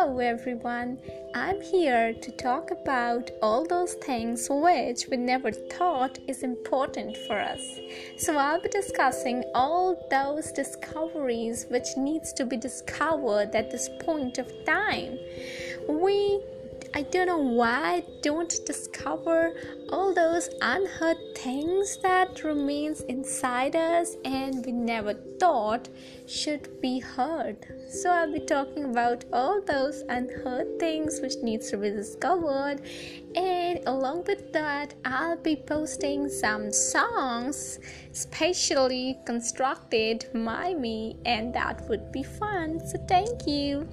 Hello, everyone. I'm here to talk about all those things which we never thought is important for us. So I'll be discussing all those discoveries which needs to be discovered at this point of time. We I don't know why I don't discover all those unheard things that remains inside us and we never thought should be heard. So I'll be talking about all those unheard things which needs to be discovered and along with that I'll be posting some songs specially constructed by me and that would be fun. So thank you.